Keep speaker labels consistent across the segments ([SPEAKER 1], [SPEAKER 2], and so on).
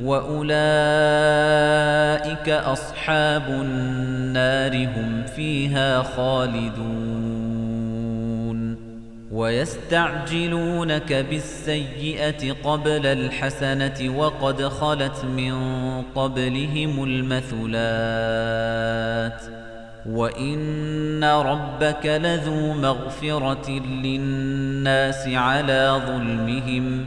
[SPEAKER 1] وَأُولَئِكَ أَصْحَابُ النَّارِ هُمْ فِيهَا خَالِدُونَ. وَيَسْتَعْجِلُونَكَ بِالسَّيِّئَةِ قَبْلَ الْحَسَنَةِ وَقَدْ خَلَتْ مِن قَبْلِهِمُ الْمَثُلَاتُ. وَإِنَّ رَبَّكَ لَذُو مَغْفِرَةٍ لِلنَّاسِ عَلَى ظُلْمِهِمْ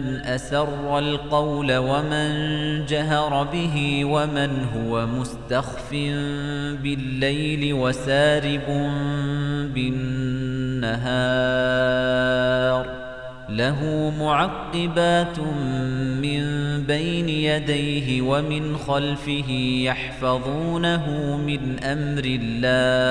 [SPEAKER 1] من أسر القول ومن جهر به ومن هو مستخف بالليل وسارب بالنهار. له معقبات من بين يديه ومن خلفه يحفظونه من أمر الله.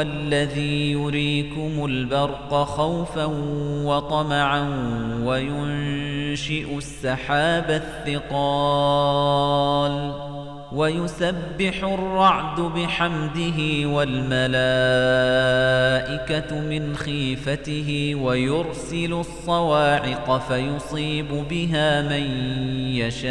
[SPEAKER 1] هو الذي يريكم البرق خوفا وطمعا وينشئ السحاب الثقال ويسبح الرعد بحمده والملائكة من خيفته ويرسل الصواعق فيصيب بها من يشاء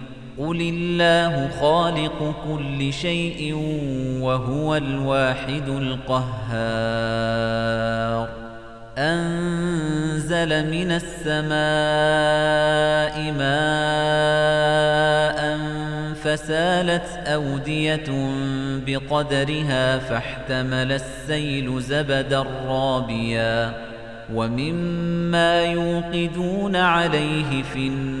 [SPEAKER 1] قل الله خالق كل شيء وهو الواحد القهار أنزل من السماء ماء فسالت أودية بقدرها فاحتمل السيل زبدا رابيا ومما يوقدون عليه في النار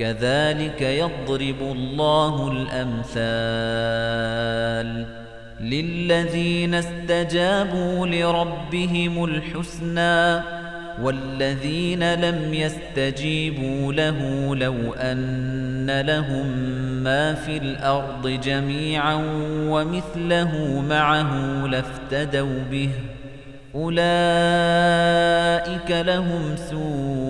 [SPEAKER 1] كذلك يضرب الله الأمثال للذين استجابوا لربهم الحسنى والذين لم يستجيبوا له لو أن لهم ما في الأرض جميعا ومثله معه لافتدوا به أولئك لهم سوء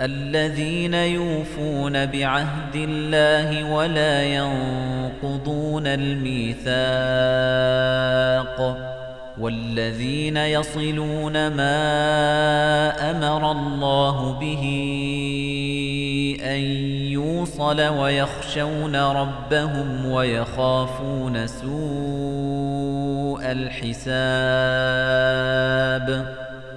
[SPEAKER 1] الذين يوفون بعهد الله ولا ينقضون الميثاق والذين يصلون ما أمر الله به أن يوصل ويخشون ربهم ويخافون سوء الحساب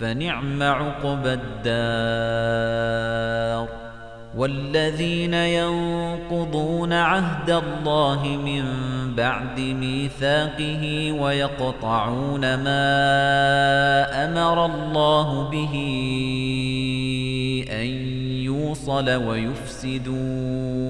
[SPEAKER 1] فنعم عقب الدار والذين ينقضون عهد الله من بعد ميثاقه ويقطعون ما أمر الله به أن يوصل ويفسدون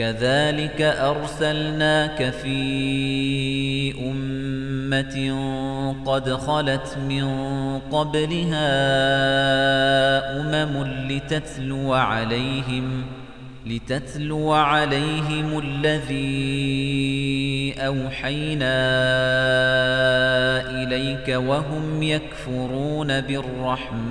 [SPEAKER 1] كذلك أرسلناك في أمة قد خلت من قبلها أمم لتتلو عليهم لتتلو عليهم الذي أوحينا إليك وهم يكفرون بالرحمن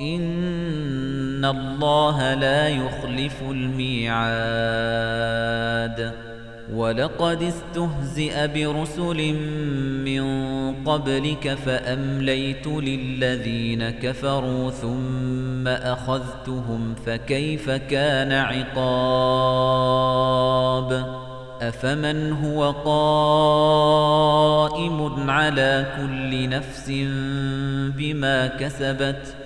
[SPEAKER 1] إن الله لا يخلف الميعاد. ولقد استهزئ برسل من قبلك فأمليت للذين كفروا ثم أخذتهم فكيف كان عقاب؟ أفمن هو قائم على كل نفس بما كسبت ۖ؟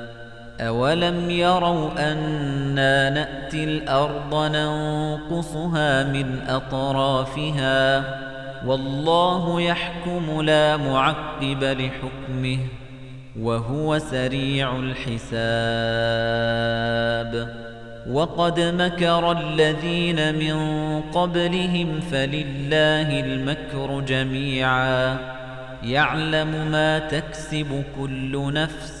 [SPEAKER 1] أَوَلَمْ يَرَوْا أَنَّا نَأْتِي الْأَرْضَ نَنقُصُهَا مِنْ أَطْرَافِهَا وَاللَّهُ يَحْكُمُ لَا مُعَقِّبَ لِحُكْمِهِ وَهُوَ سَرِيعُ الْحِسَابِ وَقَدْ مَكَرَ الَّذِينَ مِنْ قَبْلِهِمْ فَلِلَّهِ الْمَكْرُ جَمِيعًا يَعْلَمُ مَا تَكْسِبُ كُلُّ نَفْسٍ